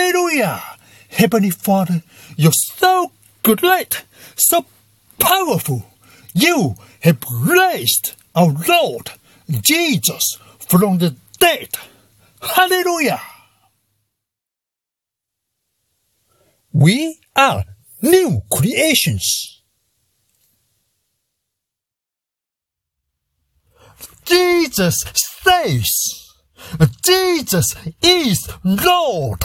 Hallelujah! Heavenly Father, you're so good, light, so powerful. You have raised our Lord Jesus from the dead. Hallelujah! We are new creations. Jesus saves. Jesus is Lord.